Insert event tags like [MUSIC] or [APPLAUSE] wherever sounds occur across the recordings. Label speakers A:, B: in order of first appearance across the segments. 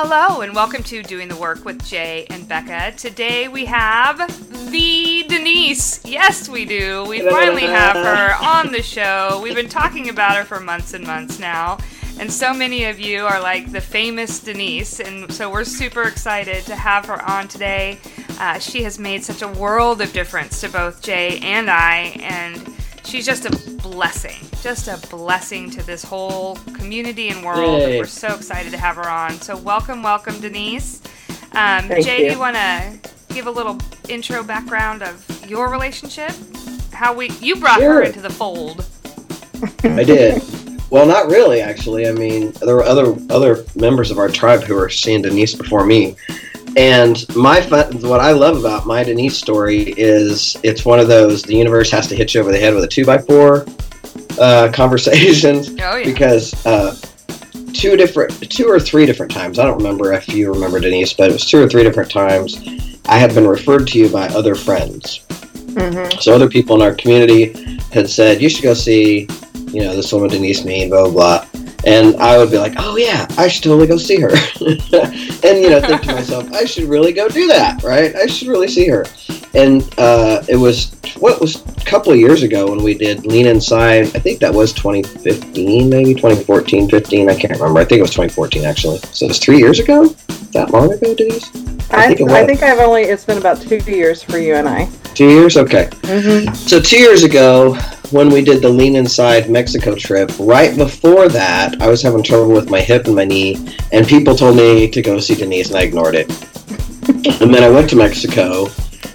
A: Hello, and welcome to Doing the Work with Jay and Becca. Today we have the Denise. Yes, we do. We finally have her on the show. We've been talking about her for months and months now. And so many of you are like the famous Denise, and so we're super excited to have her on today. Uh, she has made such a world of difference to both Jay and I, and she's just a blessing, just a blessing to this whole community and world. And we're so excited to have her on. So welcome, welcome, Denise. Um, Jay,
B: you.
A: do you want to give a little intro background of your relationship? How we you brought her into the fold?
C: I did. Well, not really, actually. I mean, there were other other members of our tribe who were seeing Denise before me, and my fun, what I love about my Denise story is it's one of those the universe has to hit you over the head with a two by four uh, conversations [LAUGHS]
A: Oh yeah.
C: because uh, two different two or three different times I don't remember if you remember Denise, but it was two or three different times I had been referred to you by other friends.
B: Mm-hmm.
C: So other people in our community had said, you should go see, you know, this woman Denise Mean, blah, blah, blah. And I would be like, oh yeah, I should totally go see her. [LAUGHS] and, you know, think to [LAUGHS] myself, I should really go do that, right? I should really see her. And uh, it was, what was a couple of years ago when we did Lean Inside. I think that was 2015, maybe 2014, 15. I can't remember. I think it was 2014, actually. So it was three years ago? That long ago, Denise?
B: I,
C: think it
B: I think I've only it's been about two years for you and I.
C: Two years? Okay.
B: Mm-hmm.
C: So two years ago, when we did the Lean Inside Mexico trip, right before that, I was having trouble with my hip and my knee, and people told me to go see Denise, and I ignored it. [LAUGHS] and then I went to Mexico,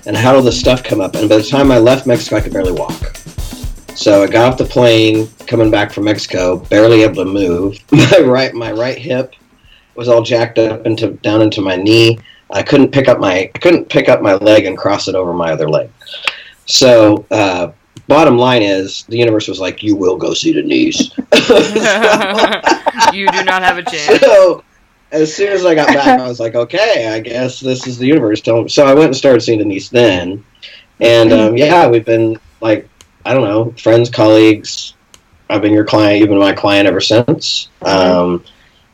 C: and had all this stuff come up, and by the time I left Mexico, I could barely walk. So I got off the plane, coming back from Mexico, barely able to move. [LAUGHS] My right, my right hip was all jacked up into down into my knee. I couldn't pick up my I couldn't pick up my leg and cross it over my other leg. So, uh, bottom line is, the universe was like, "You will go see Denise." [LAUGHS] [LAUGHS]
A: you do not have a chance.
C: so, as soon as I got back, I was like, "Okay, I guess this is the universe telling." me. So I went and started seeing Denise then, and um, yeah, we've been like, I don't know, friends, colleagues. I've been your client, you've been my client ever since. Um,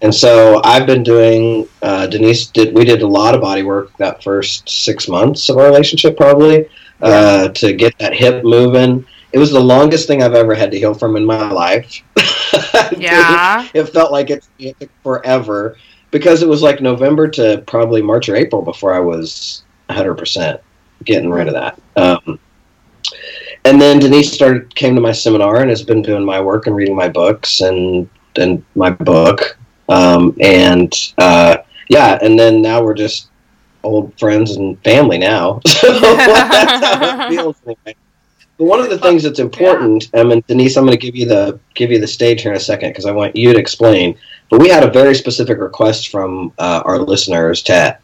C: and so I've been doing. Uh, Denise did. We did a lot of body work that first six months of our relationship, probably uh, to get that hip moving. It was the longest thing I've ever had to heal from in my life. [LAUGHS]
A: Yeah.
C: it felt like it, it took forever because it was like November to probably March or April before I was 100% getting rid of that. Um, and then Denise started came to my seminar and has been doing my work and reading my books and and my book. Um, and uh, yeah, and then now we're just old friends and family now. [LAUGHS] So [LAUGHS] that's how it [LAUGHS] feels anyway. But one of the things that's important, um, and Denise, I'm going to give you the give you the stage here in a second because I want you to explain. But we had a very specific request from uh, our listeners to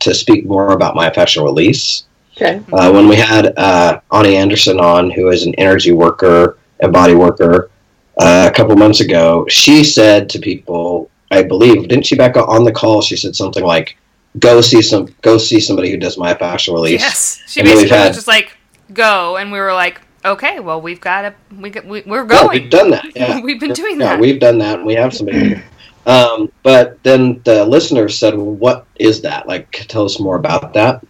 C: to speak more about myofascial release.
B: Okay.
C: Uh, when we had uh, Ani Anderson on, who is an energy worker and body worker, uh, a couple months ago, she said to people, I believe, didn't she back on the call? She said something like, "Go see some, go see somebody who does myofascial release."
A: Yes. She
C: And we've
A: basically
C: had-
A: was just like, go. And we were like, okay, well, we've got to, we, got- we, we're
C: Yeah,
A: going.
C: we've done that. [LAUGHS] Yeah.
A: We've been doing
C: yeah,
A: that.
C: we've done that, and we have somebody. here. Um, but then the listeners said, "Well, what is that? Like, tell us more about that."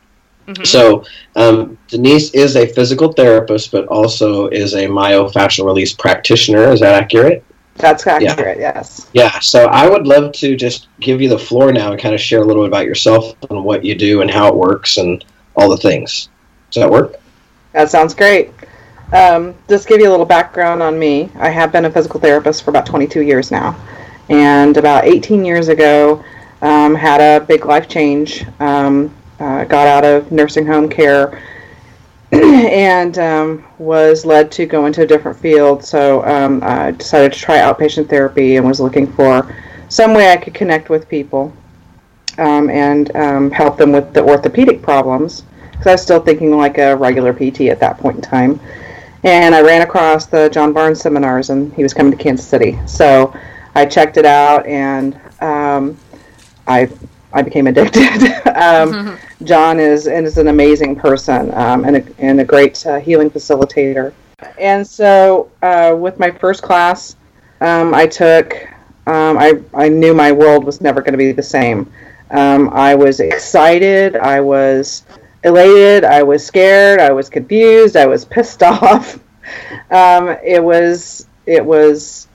A: Mhm.
C: So um, Denise is a physical therapist, but also is a myofascial release practitioner. Is that accurate?
B: That's accurate. Yes.
C: Yeah. So I would love to just give you the floor now and kind of share a little bit about yourself and what you do and how it works and all the things. Does that work?
B: That sounds great. Um, just give you a little background on me. I have been a physical therapist for about 22 years now, and about 18 years ago, um, had a big life change. Um, uh, got out of nursing home care [CLEARS THROAT] and um, was led to go into a different field. So um, I decided to try outpatient therapy and was looking for some way I could connect with people um, and um, help them with the orthopedic problems because I was still thinking like a regular PT at that point in time. And I ran across the John Barnes seminars, and he was coming to Kansas City. So I checked it out, and um, I I became addicted. [LAUGHS] um, [LAUGHS] John is and is an amazing person um, and, a, and a great uh, healing facilitator. And so, uh, with my first class, um, I took. Um, I I knew my world was never going to be the same. Um, I was excited. I was elated. I was scared. I was confused. I was pissed [LAUGHS] off. um, it was it was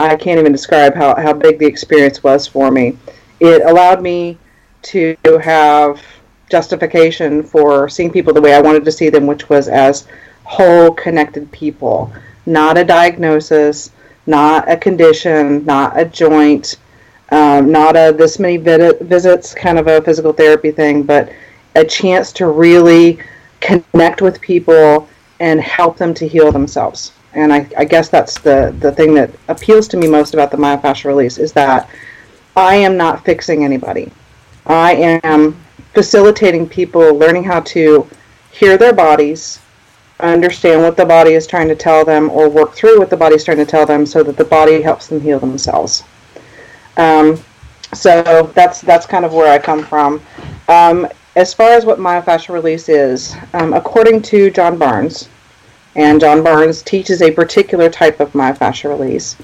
B: I can't even describe how, how big the experience was for me. It allowed me to have justification for seeing people the way I wanted to see them, which was as whole, connected people, not a diagnosis, not a condition, not a joint, um, not a this many visits kind of a physical therapy thing, but a chance to really connect with people and help them to heal themselves. And I, I guess that's the, the thing that appeals to me most about the myofascial release is that I am not fixing anybody. I am facilitating people learning how to hear their bodies, understand what the body is trying to tell them, or work through what the body is trying to tell them so that the body helps them heal themselves. Um, so that's that's kind of where I come from. Um, as far as what myofascial release is, um, according to John Barnes, and John Barnes teaches a particular type of myofascial release.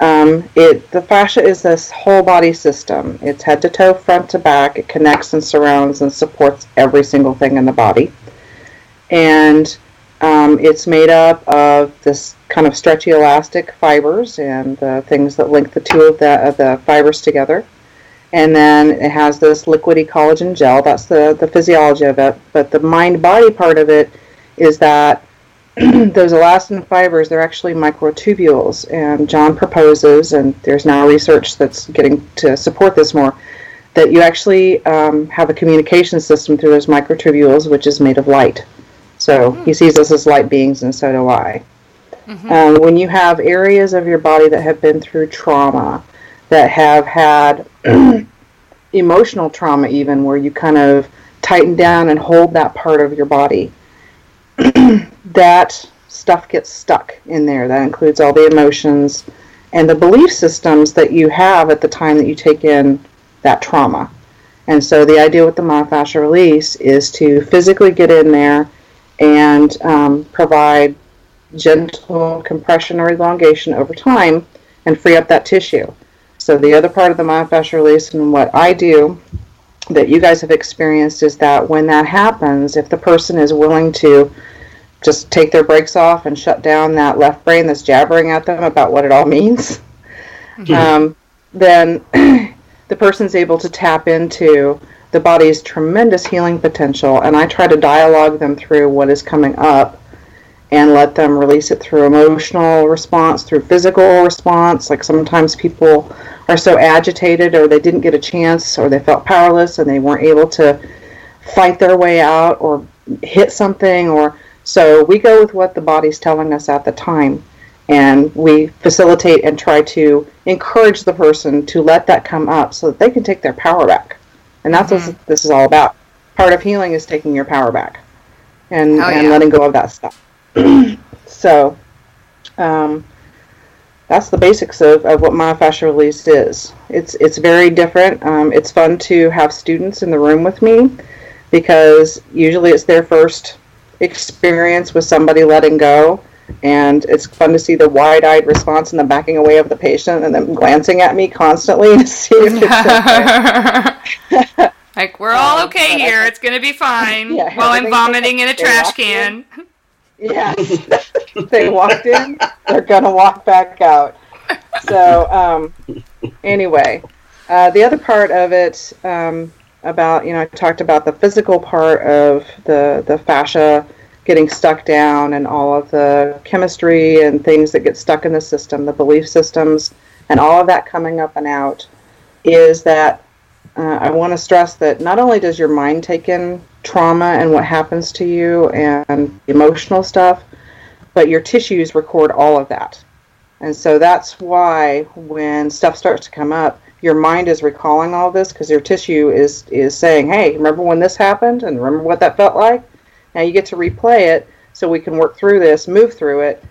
B: Um, it the fascia is this whole body system. It's head to toe, front to back. It connects and surrounds and supports every single thing in the body, and um, it's made up of this kind of stretchy elastic fibers and the things that link the two of the, of the fibers together. And then it has this liquidy collagen gel. That's the, the physiology of it. But the mind body part of it is that [CLEARS THROAT] those elastin fibers, they're actually microtubules. And John proposes, and there's now research that's getting to support this more, that you actually um, have a communication system through those microtubules, which is made of light. So mm-hmm. he sees us as light beings, and so do I. Mm-hmm. Um, when you have areas of your body that have been through trauma, that have had [CLEARS THROAT] emotional trauma, even where you kind of tighten down and hold that part of your body, [CLEARS THROAT] that stuff gets stuck in there. That includes all the emotions and the belief systems that you have at the time that you take in that trauma. And so the idea with the myofascial release is to physically get in there and um, provide gentle compression or elongation over time and free up that tissue. So the other part of the myofascial release and what I do that you guys have experienced is that when that happens, if the person is willing to just take their brakes off and shut down that left brain that's jabbering at them about what it all [LAUGHS] means, mm-hmm. um, then [CLEARS THROAT] the person's able to tap into the body's tremendous healing potential. And I try to dialogue them through what is coming up and let them release it through emotional response, through physical response. Like sometimes people are so agitated or they didn't get a chance or they felt powerless and they weren't able to fight their way out or hit something or so we go with what the body's telling us at the time and we facilitate and try to encourage the person to let that come up so that they can take their power back. And that's mm-hmm. what this is all about. Part of healing is taking your power back and, oh, and yeah. letting go of that stuff. So um, that's the basics of, of what myofascial release is. It's it's very different. Um, it's fun to have students in the room with me because usually it's their first experience with somebody letting go. And it's fun to see the wide-eyed response and the backing away of the patient, and them glancing at me constantly [LAUGHS] to see if
A: it's okay. [LAUGHS] like we're all um, okay um, here. It's gonna be fine. [LAUGHS] Yeah, while I'm vomiting in a trash can.
B: Yes. [LAUGHS] they walked in, they're going to walk back out. So, um, anyway, uh, the other part of it um, about, you know, I talked about the physical part of the, the fascia getting stuck down and all of the chemistry and things that get stuck in the system, the belief systems, and all of that coming up and out is that uh, I want to stress that not only does your mind take in trauma and what happens to you and emotional stuff, but your tissues record all of that. And so that's why when stuff starts to come up, your mind is recalling all this because your tissue is is saying, "Hey, remember when this happened and remember what that felt like?" Now you get to replay it so we can work through this, move through it,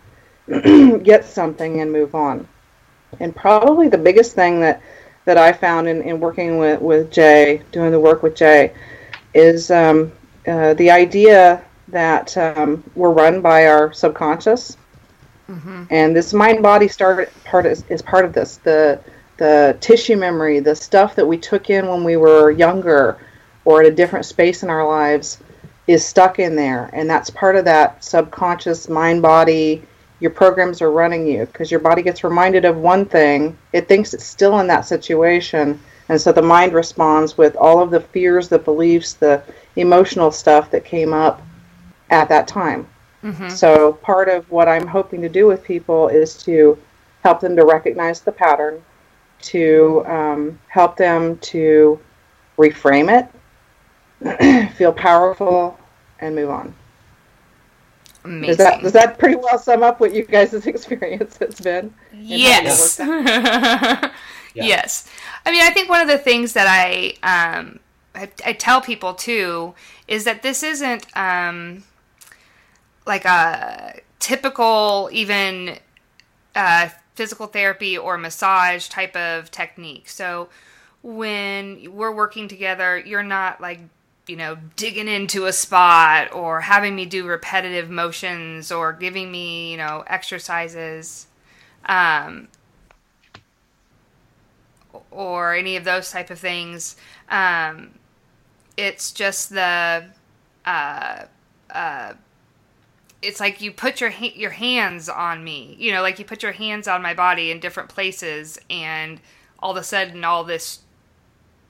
B: [CLEARS THROAT] get something and move on. And probably the biggest thing that that I found in, in working with, with Jay, doing the work with Jay, is um, uh, the idea that um, we're run by our subconscious, mm-hmm. and this mind body start part is, is part of this. The the tissue memory, the stuff that we took in when we were younger or at a different space in our lives is stuck in there. And that's part of that subconscious mind body. Your programs are running you because your body gets reminded of one thing, it thinks it's still in that situation. And so the mind responds with all of the fears, the beliefs, the emotional stuff that came up at that time. Mm-hmm. So part of what I'm hoping to do with people is to help them to recognize the pattern, to um, help them to reframe it, [CLEARS THROAT] feel powerful, and move on. Amazing. Does that, does that pretty well sum up what you guys' [LAUGHS] experience has been?
A: Yes. [LAUGHS] yeah. Yes. I mean, I think one of the things that I, um, I, I tell people too is that this isn't um, like a typical even uh, physical therapy or massage type of technique. So when we're working together, you're not like, you know, digging into a spot or having me do repetitive motions or giving me, you know, exercises um, or any of those type of things. Um, it's just the uh, uh, it's like you put your ha- your hands on me, you know, like you put your hands on my body in different places, and all of a sudden, all this,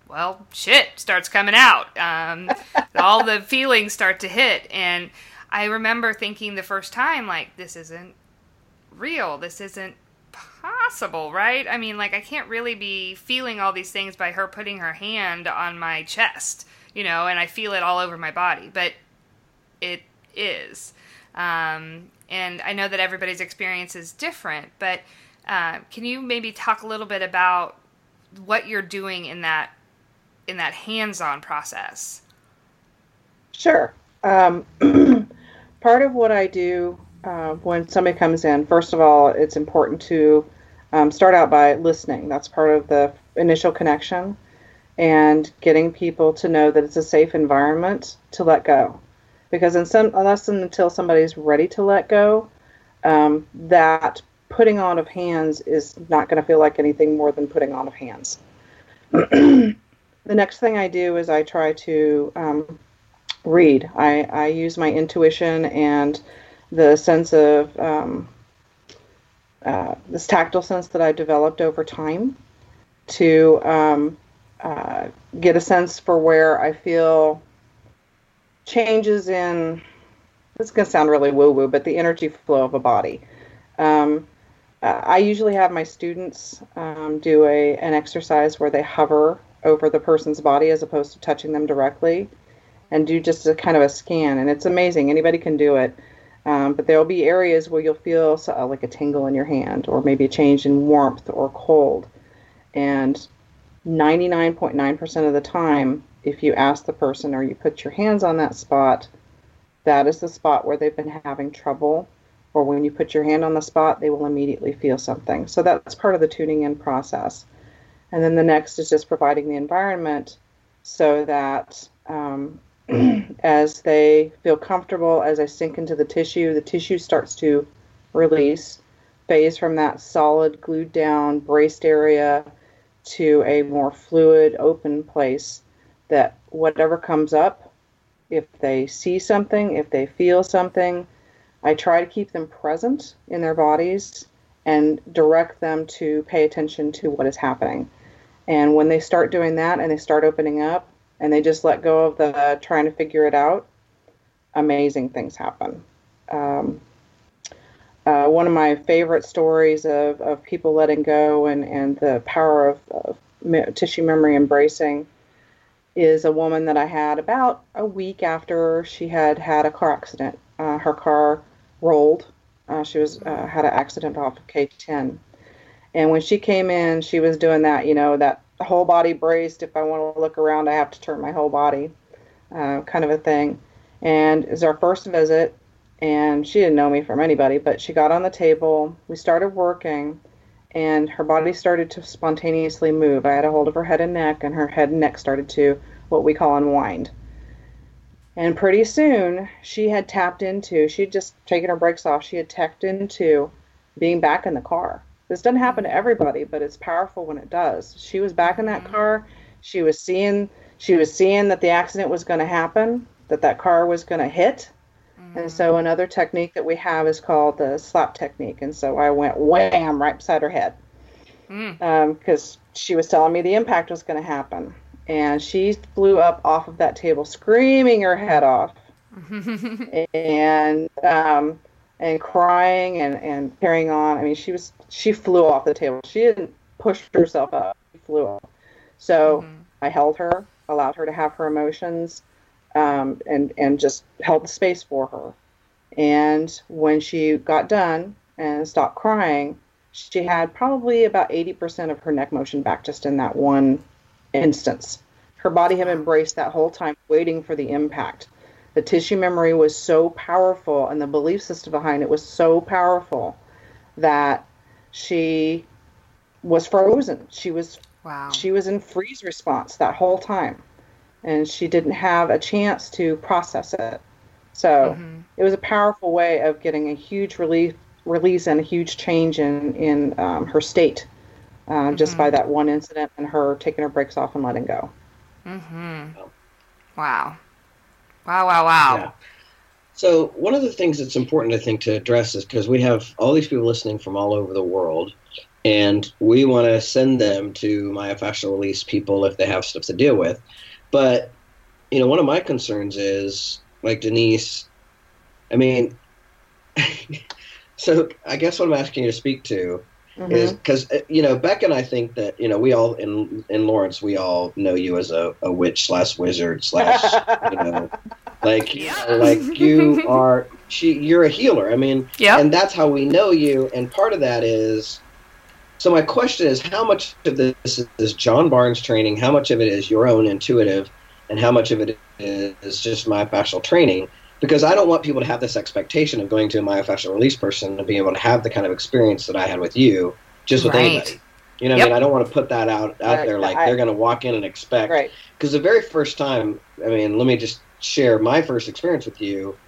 A: well, shit starts coming out. Um, [LAUGHS] all the feelings start to hit, and I remember thinking the first time, like, this isn't real. This isn't possible, right? I mean, like, I can't really be feeling all these things by her putting her hand on my chest, you know, and I feel it all over my body, but it is. Um, and I know that everybody's experience is different, but uh, can you maybe talk a little bit about what you're doing in that in that hands-on process?
B: Sure. Um, [CLEARS THROAT] part of what I do uh, when somebody comes in, first of all, it's important to um, start out by listening. That's part of the initial connection and getting people to know that it's a safe environment to let go because in some, unless and until somebody's ready to let go, um, that putting on of hands is not going to feel like anything more than putting on of hands. [CLEARS THROAT] the next thing I do is I try to um, read. I, I use my intuition and the sense of um, uh, this tactile sense that I've developed over time to um, uh, get a sense for where I feel changes in this is going to sound really woo woo, but the energy flow of a body. Um, uh, I usually have my students um, do a an exercise where they hover over the person's body as opposed to touching them directly, and do just a kind of a scan. And it's amazing. Anybody can do it. Um, but there will be areas where you'll feel uh, like a tingle in your hand, or maybe a change in warmth or cold. And 99.9% of the time, if you ask the person or you put your hands on that spot, that is the spot where they've been having trouble. Or when you put your hand on the spot, they will immediately feel something. So that's part of the tuning in process. And then the next is just providing the environment so that um, [CLEARS THROAT] as they feel comfortable, as they sink into the tissue, the tissue starts to release, phase from that solid, glued down, braced area to a more fluid, open place that whatever comes up, if they see something, if they feel something, I try to keep them present in their bodies and direct them to pay attention to what is happening. And when they start doing that and they start opening up and they just let go of the trying to figure it out, amazing things happen. Um, uh, one of my favorite stories of, of people letting go and, and the power of, of tissue memory embracing is a woman that I had about a week after she had had a car accident. Uh, her car rolled. Uh, she was uh, had an accident off of K10, and when she came in, she was doing that. You know that whole body braced. If I want to look around, I have to turn my whole body, uh, kind of a thing. And it was our first visit, and she didn't know me from anybody. But she got on the table. We started working and her body started to spontaneously move. I had a hold of her head and neck, and her head and neck started to what we call unwind. And pretty soon, she had tapped into, she had just taken her brakes off, she had tapped into being back in the car. This doesn't happen to everybody, but it's powerful when it does. She was back in that
A: Mhm.
B: car. She was seeing she was seeing that the accident was going to happen, that that car was going to hit. And so another technique that we have is called the slap technique. And so I went wham right beside her head
A: Mm.
B: because she was telling me the impact was going to happen. And she flew up off of that table screaming her head off [LAUGHS] and um, and crying and, and carrying on. I mean, she was she flew off the table. She didn't push herself up. She flew up. So
A: Mhm.
B: I held her, allowed her to have her emotions, um, and and just held the space for her. And when she got done and stopped crying, she had probably about eighty percent of her neck motion back just in that one instance. Her body had embraced that whole time, waiting for the impact. The tissue memory was so powerful, and the belief system behind it was so powerful that she was frozen. She was
A: Wow.
B: she was in freeze response that whole time and she didn't have a chance to process it so
A: Mhm.
B: it was a powerful way of getting a huge relief release and a huge change in in um, her state uh, just by that one incident and her taking her brakes off and letting go
A: Mhm. Wow. Wow. Wow. Wow.
C: Yeah. So one of the things that's important, I think, to address is because we have all these people listening from all over the world, and we want to send them to myofascial release people if they have stuff to deal with. But you know, one of my concerns is like Denise. I mean, [LAUGHS] so I guess what I'm asking you to speak to
B: Mhm.
C: is because you know Beck and I think that you know we all in in Lawrence we all know you as a, a witch slash wizard slash you know [LAUGHS] like you know, like you are she you're a healer. I mean,
A: Yep.
C: and that's how we know you. And part of that is so my question is how much of this is John Barnes training? How much of it is your own intuitive, and how much of it is just myofascial training? Because I don't want people to have this expectation of going to a myofascial release person and being able to have the kind of experience that I had with you just with
A: Right.
C: anybody. You know, what
A: Yep.
C: I mean, I don't want to put that out out
B: Right.
C: there like
B: I-
C: they're going to walk in and expect
B: right
C: because the very first time, I mean, let me just share my first experience with you.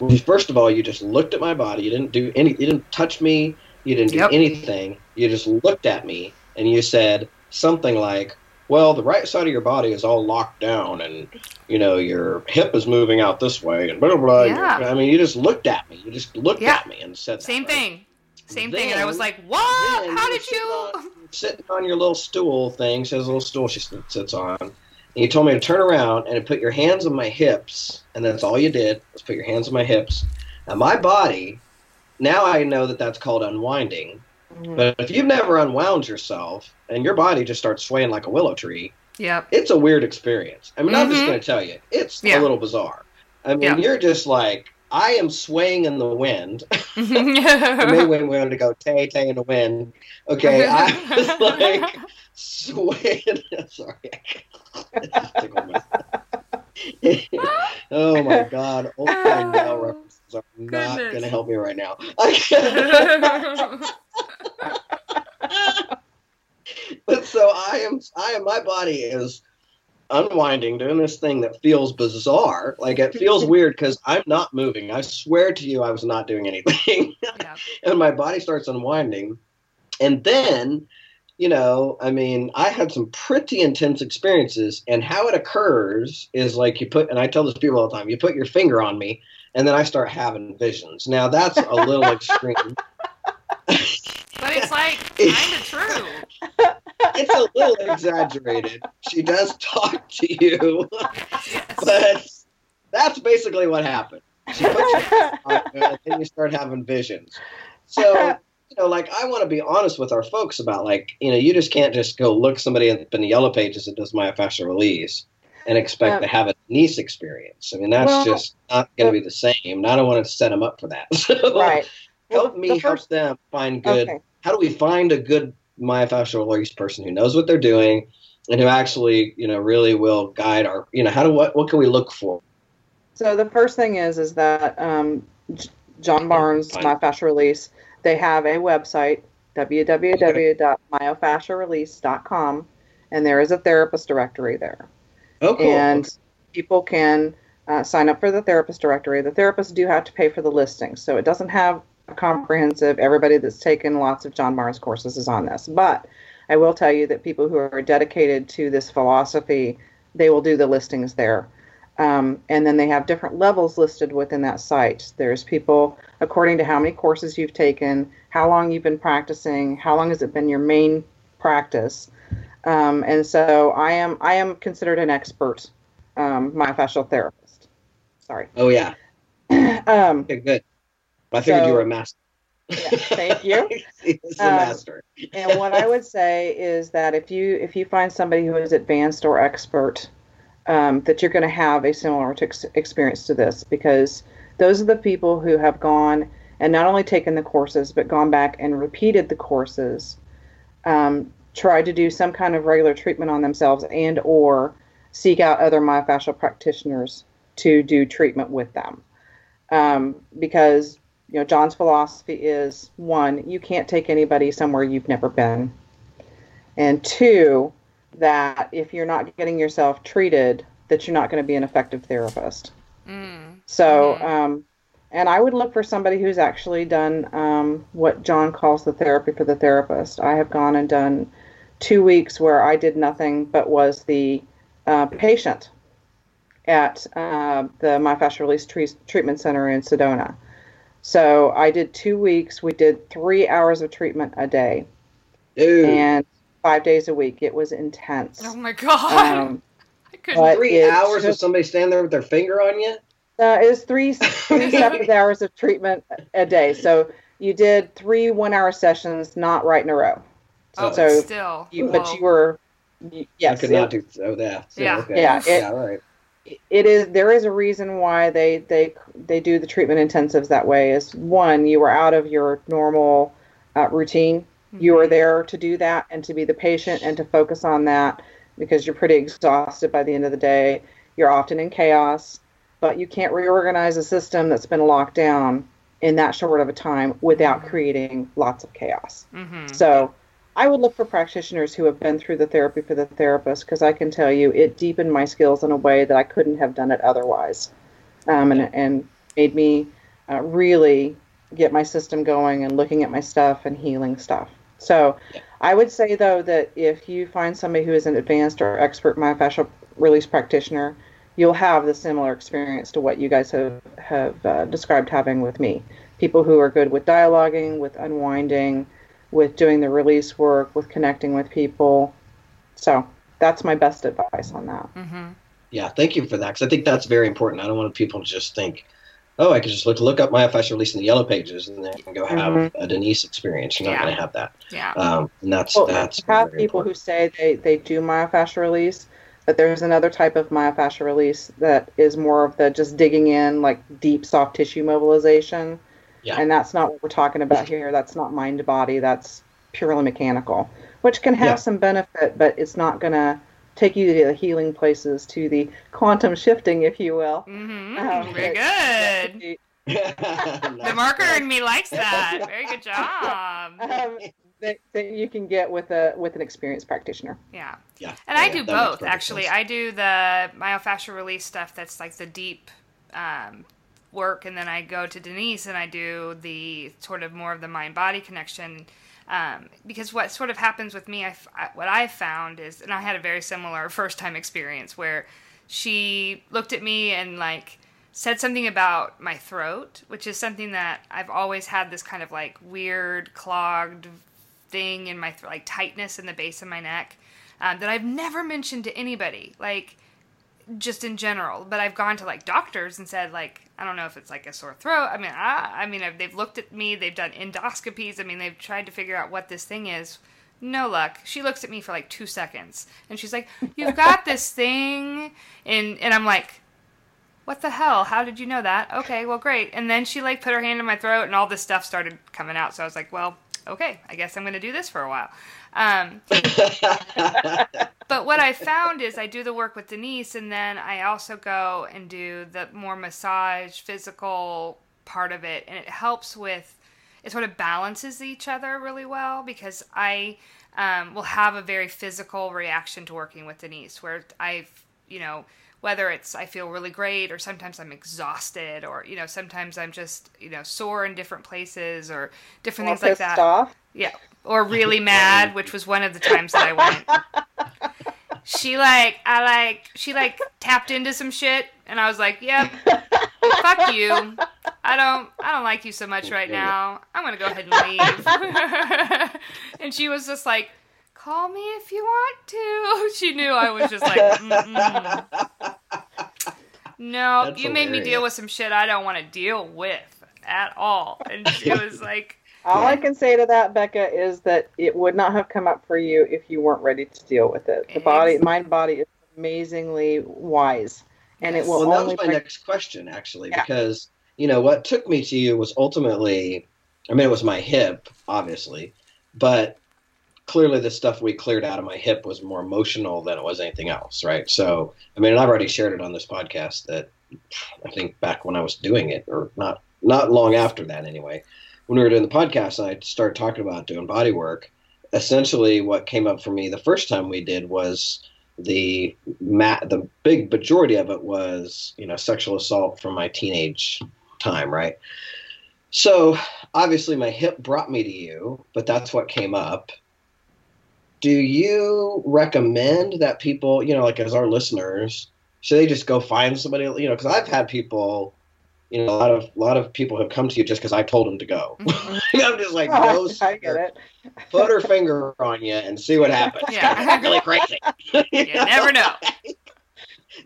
C: was First of all, you just looked at my body. You didn't do any. You didn't touch me. You didn't do
A: Yep.
C: anything. You just looked at me and you said something like, "Well, the right side of your body is all locked down, and you know your hip is moving out this way, and blah blah blah."
A: Yeah.
C: I mean, you just looked at me. You just looked
A: Yeah.
C: at me and said, that,
A: Same
C: right?
A: thing. Same thing. And I was like, what? How did you?
C: on- sitting on your little stool thing. She has a little stool she sits on. And you told me to turn around and put your hands on my hips, and that's all you did was put your hands on my hips. Now my body, now I know that that's called unwinding. But if you've never unwound yourself and your body just starts swaying like a willow tree,
A: Yep.
C: it's a weird experience. I mean, I'm just
A: Mhm.
C: going to tell you, it's
A: Yeah.
C: a little bizarre. I mean,
A: Yeah.
C: you're just like, I am swaying in the wind. [LAUGHS] Maybe when we wanted to go tay tay in the wind. Okay, [LAUGHS] I was like swaying. [LAUGHS] Sorry. It just tickled me. oh my god, old time now references are not going to help me right now. but so I am. I am. My body is unwinding, doing this thing that feels bizarre. Like it feels [LAUGHS] weird because I'm not moving. I swear to you, I was not doing anything. [LAUGHS]
A: Yep.
C: and my body starts unwinding. And then, you know, I mean, I had some pretty intense experiences, and how it occurs is like you put, and I tell this to people all the time, you put your finger on me, and then I start having visions. Now, that's a little [LAUGHS] extreme.
A: But it's like kind of true.
C: It's a little exaggerated. She does talk to you,
A: Yes.
C: but that's basically what happened. She puts you on, [LAUGHS] and then you start having visions. So, you know, like I want to be honest with our folks about like, you know, you just can't just go look somebody up in the yellow pages that does myofascial release and expect to have a Denise experience. I mean, that's
B: Well,
C: just not going to be the same. And I don't want to set them up for that. [LAUGHS] So
B: right
C: help
B: Well,
C: me
B: the
C: help them find good.
B: okay
C: How do we find a good myofascial release person who knows what they're doing and who actually, you know, really will guide our, you know, how do what what can we look for?
B: So the first thing is is that um, John Barnes. Myofascial Release they have a website www.myofascialrelease.com and there is a therapist directory there
C: Oh, cool.
B: and people can uh, sign up for the therapist directory. The therapists do have to pay for the listing, so it doesn't have comprehensive. Everybody that's taken lots of John Barnes courses is on this. But I will tell you that people who are dedicated to this philosophy, they will do the listings there. Um, and then they have different levels listed within that site. There's people according to how many courses you've taken, how long you've been practicing, how long has it been your main practice. Um, and so I am I am considered an expert um, myofascial therapist. Sorry.
C: Oh yeah. [CLEARS THROAT]
B: um,
C: Okay, good. I figured
B: So-
C: you were a master. [LAUGHS]
B: Yeah, thank you. [LAUGHS]
C: He's a
B: Um,
C: master.
B: and what I would say is that if you if you find somebody who is advanced or expert, um, that you're going to have a similar ex- experience to this because those are the people who have gone and not only taken the courses but gone back and repeated the courses, um, tried to do some kind of regular treatment on themselves and or seek out other myofascial practitioners to do treatment with them um, because you know John's philosophy is one, you can't take anybody somewhere you've never been, and two, that if you're not getting yourself treated, that you're not going to be an effective therapist.
A: Mm.
B: So,
A: Mhm.
B: um, and I would look for somebody who's actually done um, what John calls the therapy for the therapist. I have gone and done two weeks where I did nothing but was the uh, patient at uh, the Myofascial Release Tre- Treatment Center in Sedona. So I did two weeks. We did three hours of treatment a day
C: Dude,
B: and five days a week. It was intense.
A: Oh my god.
B: Um, [LAUGHS]
A: I
C: three
B: it's
C: hours of somebody standing there with their finger on you?
B: Uh, it was three three [LAUGHS] separate hours of treatment a day. So you did three one-hour sessions, not right in a row.
A: oh,
B: so
A: still.
B: You, but you were, y- yes,
C: I could
B: it-
C: not do oh, that. So,
A: Yeah.
C: Okay.
B: Yeah, it-
C: yeah, all right.
B: It is. There is a reason why they they they do the treatment intensives that way. Is one, you are out of your normal uh, routine. You
A: Mm-hmm.
B: are there to do that and to be the patient and to focus on that because you're pretty exhausted by the end of the day. You're often in chaos, but you can't reorganize a system that's been locked down in that short of a time without creating lots of chaos.
A: Mhm.
B: So I would look for practitioners who have been through the therapy for the therapist because I can tell you it deepened my skills in a way that I couldn't have done it otherwise, um, and and made me uh, really get my system going and looking at my stuff and healing stuff. So I would say though that if you find somebody who is an advanced or expert myofascial release practitioner, you'll have the similar experience to what you guys have have uh, described having with me. People who are good with dialoguing, with unwinding, with doing the release work, with connecting with people. So that's my best advice on that.
A: Mhm.
C: Yeah, thank you for that because I think that's very important. I don't want people to just think, oh, I could just look look up my myofascial release in the yellow pages and then go have
B: Mhm.
C: a Denise experience. You're not
A: Yeah.
C: going to have that.
A: Yeah.
C: Um, and that's
B: Well,
C: that's
B: I have
C: very
B: people
C: important.
B: who say they, they do myofascial release, but there's another type of myofascial release that is more of the just digging in, like deep soft tissue mobilization.
C: Yeah.
B: And that's not what we're talking about here. That's not mind to body. That's purely mechanical, which can have
C: Yeah.
B: some benefit, but it's not going to take you to the healing places, to the quantum shifting, if you will.
A: Mhm.
B: Um,
A: Very
B: but-
A: good. [LAUGHS] The marker in me likes that. Very good [LAUGHS] job.
B: um, that, that you can get with a with an experienced practitioner.
A: Yeah.
C: Yeah,
A: And I do both, actually.
C: sense.
A: I do the myofascial release stuff that's like the deep um, work, and then I go to Denise and I do the sort of more of the mind body connection. Um, because what sort of happens with me, I I- what I've found is, and I had a very similar [LAUGHS] first time experience where she looked at me and like said something about my throat, which is something that I've always had this kind of like weird clogged thing in my like tightness in the base of my neck um, that I've never mentioned to anybody, like just in general. But I've gone to like doctors and said like I don't know if it's like a sore throat. I mean, I, I mean they've looked at me, they've done endoscopies. I mean, they've tried to figure out what this thing is. No luck. She looks at me for like two seconds and she's like, "You've got this thing," and and I'm like. What the hell? How did you know that? Okay, well, great. And then she like put her hand in my throat, and all this stuff started coming out. So I was like, "Well, okay, I guess I'm going to do this for a while." Um, [LAUGHS] but what I found is I do the work with Denise, and then I also go and do the more massage, physical part of it, and it helps with. It sort of balances each other really well because I um, will have a very physical reaction to working with Denise, where I, you know, whether it's I feel really great or sometimes I'm exhausted or you know sometimes I'm just you know sore in different places or different
B: All
A: things like that.
B: off.
A: Yeah, or really [LAUGHS] mad, which was one of the times that I went. [LAUGHS] She like I like she like tapped into some shit, and I was like, "Yep, fuck you. I don't I don't like you so much right now. I'm gonna go ahead and leave." [LAUGHS] and she was just like, "Call me if you want to." [LAUGHS] Oh, she knew I was just like, [LAUGHS] Mm-mm. "No,
C: That's
A: you made me deal with some shit I don't want to deal with at all." And she [LAUGHS] was like.
B: All I can say to that, Becca, is that it would not have come up for you if you weren't ready to deal with it. The body, mind body is amazingly wise, and it will
C: well, that was my
B: bring-
C: next question, actually,
B: Yeah.
C: because you know what took me to you was ultimately, I mean, it was my hip, obviously, but clearly the stuff we cleared out of my hip was more emotional than it was anything else, right? So, I mean, I've already shared it on this podcast that I think back when I was doing it, or not not long after that, anyway, when we were doing the podcast, I started talking about doing body work. Essentially, what came up for me the first time we did was the ma- the big majority of it was you know sexual assault from my teenage time right so obviously my hip brought me to you but that's what came up do you recommend that people you know like as our listeners should they just go find somebody you know because i've had people you know a lot of a lot of people have come to you just because i told them to go [LAUGHS] i'm just like [LAUGHS] go
B: I get it.
C: put her finger on you and see what happens [LAUGHS]
A: Yeah.
C: It's really crazy
A: You never know.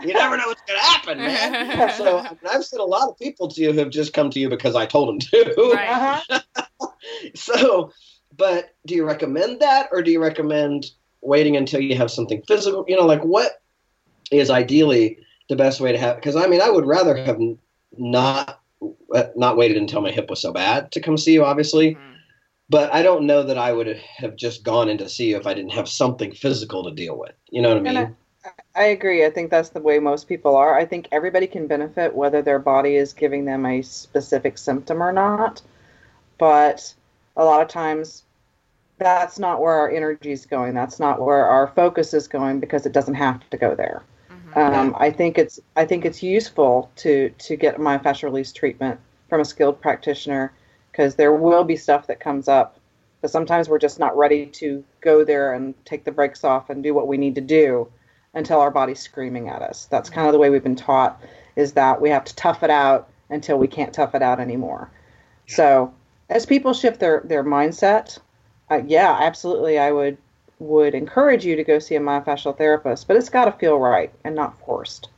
C: you never know what's going to happen, man. so I mean, I've seen a lot of people to you who have just come to you because I told them to.
A: Right.
B: Uh-huh.
C: so, but do you recommend that, or do you recommend waiting until you have something physical? You know, like what is ideally the best way to have? Because I mean, I would rather have not uh, not waited until my hip was so bad to come see you, obviously.
A: Mhm.
C: But I don't know that I would have just gone in to see you if I didn't have something physical to deal with. You know what I
B: And
C: mean?
B: I agree. I think that's the way most people are. I think everybody can benefit whether their body is giving them a specific symptom or not. But a lot of times, that's not where our energy is going. That's not where our focus is going because it doesn't have to go there.
A: Mhm.
B: Um, I think it's I think it's useful to to get myofascial release treatment from a skilled practitioner because there will be stuff that comes up, but sometimes we're just not ready to go there and take the brakes off and do what we need to do until our body's screaming at us. That's kind of the way we've been taught is that we have to tough it out until we can't tough it out anymore. So as people shift their their mindset, uh, yeah, absolutely, I would would encourage you to go see a myofascial therapist, but it's got to feel right and not forced.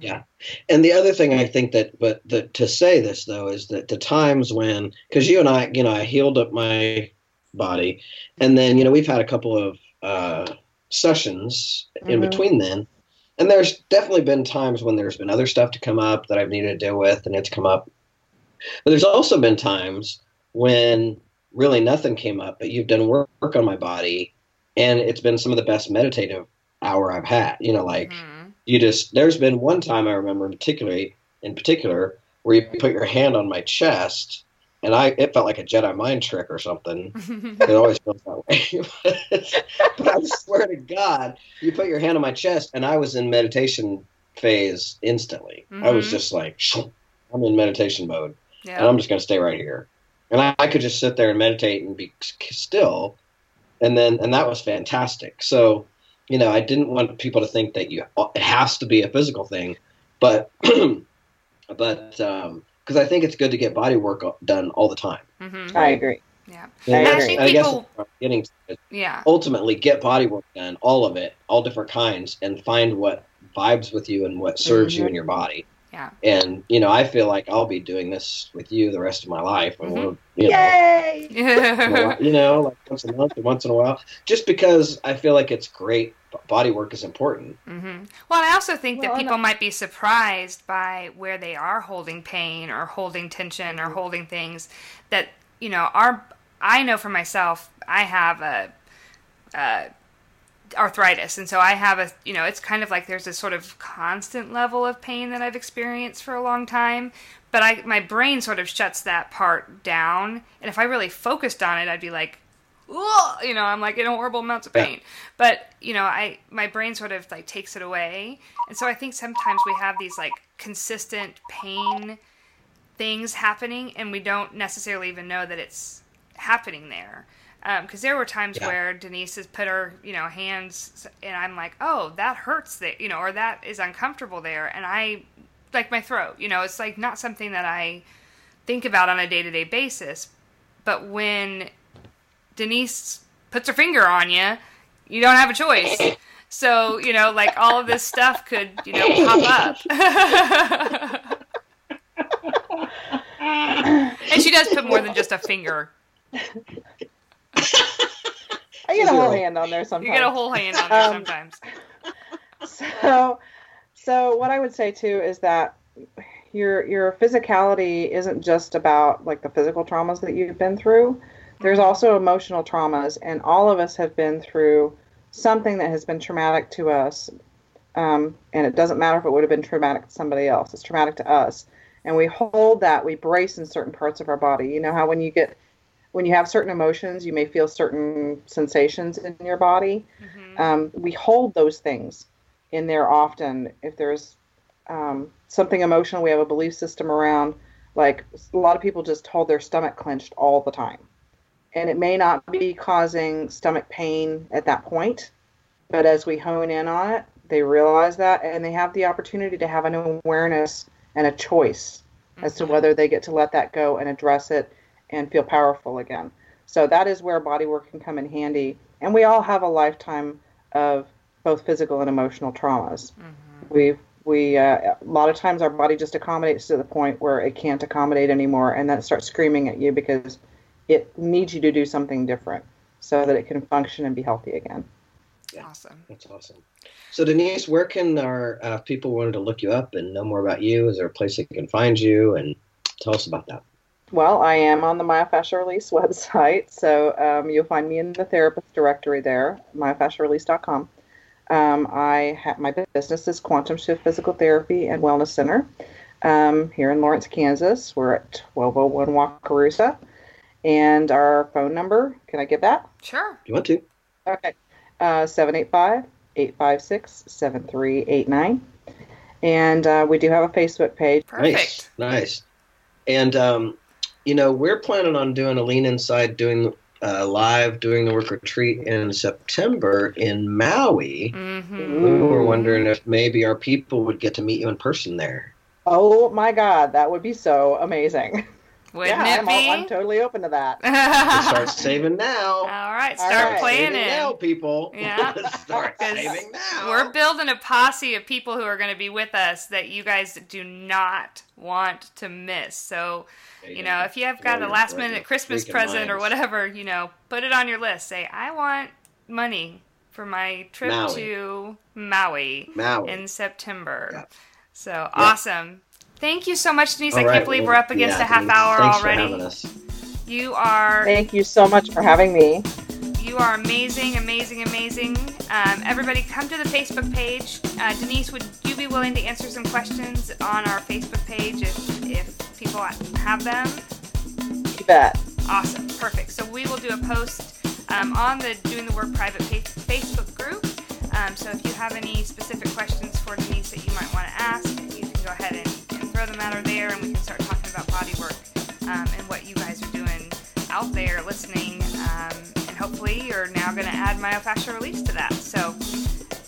C: Yeah. And the other thing I think that, but the, to say this though, is that the times when, because you and I, you know, I healed up my body, and then you know we've had a couple of uh, sessions in
B: Mhm.
C: between then, and there's definitely been times when there's been other stuff to come up that I've needed to deal with, and it's come up. But there's also been times when really nothing came up, but you've done work, work on my body, and it's been some of the best meditative hour I've had. You know, like
A: Mhm.
C: you just there's been one time I remember particularly in particular where you put your hand on my chest and I it felt like a Jedi mind trick or something. [LAUGHS] It always feels that way. [LAUGHS] but I swear to God, you put your hand on my chest and I was in meditation phase instantly. I was
A: Mhm.
C: just like [SNIFFS] I'm in meditation mode
A: Yeah. and.
C: I'm just gonna stay right here. And I, I could just sit there and meditate and be still and then and that was fantastic. So you know, I didn't want people to think that you it has to be a physical thing, but [CLEARS THROAT] but um, because I think it's good to get body work done all the time.
A: Mhm.
B: I agree.
A: Yeah.
C: And
B: I agree.
C: and I guess
A: People-
C: getting to is
A: Yeah.
C: ultimately get body work done, all of it, all different kinds, and find what vibes with you and what serves you
B: Mhm.
C: in your body.
A: Yeah.
C: And you know, I feel like I'll be doing this with you the rest of my life, and
A: Mhm.
C: we'll, you know,
B: Yay! [LAUGHS]
C: you know, like once a month or once in a while, just because I feel like it's great. Body work is important.
A: hmm Well, I also think that
B: Well, and
A: people might be surprised by where they are holding pain or holding tension or holding things that you know our. I know for myself, I have a, uh arthritis, and so I have a you know it's kind of like there's a sort of constant level of pain that I've experienced for a long time. But I my brain sort of shuts that part down, and if I really focused on it, I'd be like, Ugh! you know, I'm like in horrible amounts of pain. But you know, I my brain sort of like takes it away, and so I think sometimes we have these like consistent pain things happening, and we don't necessarily even know that it's happening there. Because um, there were times yeah. where Denise has put her, you know, hands, and I'm like, oh, that hurts, there, you know, or that is uncomfortable there, and I like my throat, you know, it's like not something that I think about on a day to day basis. But when Denise puts her finger on you, you don't have a choice. So, you know, like all of this stuff could, you know, pop up. [LAUGHS] and she does put more than just a finger.
B: I get a whole hand on there sometimes.
A: You get a whole hand on there um, sometimes. [LAUGHS]
B: So, so what I would say too is that your your physicality isn't just about like the physical traumas that you've been through. There's mm-hmm. also emotional traumas, and all of us have been through something that has been traumatic to us. Um, and it doesn't matter if it would have been traumatic to somebody else; it's traumatic to us. And we hold that, we brace in certain parts of our body. You know how when you get when you have certain emotions, you may feel certain sensations in your body. Mm-hmm. Um, we hold those things in there often. If there's um, something emotional, we have a belief system around. Like a lot of people just hold their stomach clenched all the time. And it may not be causing stomach pain at that point, but as we hone in on it, they realize that and they have the opportunity to have an awareness and a choice mm-hmm. as to mm-hmm. whether they get to let that go and address it and feel powerful again. So that is where body work can come in handy. And we all have a lifetime of both physical and emotional traumas. Mm-hmm. We've we uh, a lot of times our body just accommodates to the point where it can't accommodate anymore, and then it starts screaming at you because it needs you to do something different so that it can function and be healthy again.
A: Yeah, awesome.
C: That's awesome. So Denise, where can our uh, people wanted to look you up and know more about you? Is there a place they can find you? And tell us about that.
B: Well, I am on the Myofascial Release [LAUGHS] website, so um, you'll find me in the therapist directory there, myofascialrelease.com. Um, I have my business is Quantum Shift Physical Therapy and Wellness Center um, here in Lawrence, Kansas. We're at 1201 Wakarusa. And our phone number, can I give that?
A: Sure.
C: You want to?
B: Okay. Uh, 785 856 7389. And uh, we do have a Facebook page.
A: Perfect.
C: Nice. Nice. And um, you know, we're planning on doing a lean inside, doing uh, live, doing the work retreat in September in Maui. Mm-hmm. We were wondering if maybe our people would get to meet you in person there.
B: Oh my God, that would be so amazing. [LAUGHS]
A: Wouldn't
B: yeah,
A: it
B: I'm,
A: be?
B: I'm totally open to that. [LAUGHS]
C: start saving now.
A: All right, start All right. planning
C: saving now, people. [LAUGHS]
A: Yeah, [LAUGHS]
C: start saving now.
A: We're building a posse of people who are going to be with us that you guys do not want to miss. So, you know, if you have got a last minute Christmas present or whatever, you know, put it on your list. Say, I want money for my trip Maui. to Maui,
C: Maui,
A: in September. So awesome. Thank you so much, Denise. All I can't believe we're up against yeah, a half Denise, hour already. You are.
B: Thank you so much for having me.
A: You are amazing, amazing, amazing. Um, everybody, come to the Facebook page. Uh, Denise, would you be willing to answer some questions on our Facebook page if, if people have them?
B: You bet.
A: Awesome. Perfect. So we will do a post um, on the Doing the Work private Facebook group. Um, so if you have any specific questions for Denise that you might want to ask, there and we can start talking about body work um, and what you guys are doing out there listening. Um, and hopefully, you're now going to add myofascial release to that. So,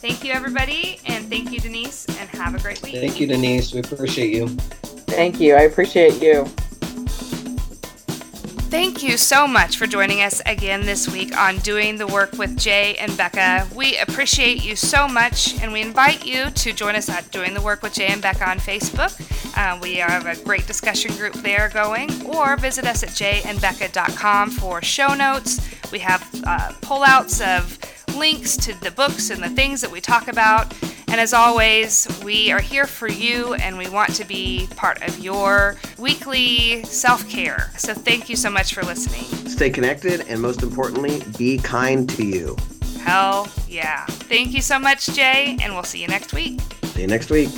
A: thank you, everybody. And thank you, Denise. And have a great week.
C: Thank you, Denise. We appreciate you.
B: Thank you. I appreciate you.
A: Thank you so much for joining us again this week on Doing the Work with Jay and Becca. We appreciate you so much, and we invite you to join us at Doing the Work with Jay and Becca on Facebook. Uh, we have a great discussion group there going, or visit us at jayandbecca.com for show notes. We have uh, pullouts of links to the books and the things that we talk about. And as always, we are here for you and we want to be part of your weekly self care. So thank you so much for listening.
C: Stay connected and most importantly, be kind to you.
A: Hell yeah. Thank you so much, Jay, and we'll see you next week.
C: See you next week.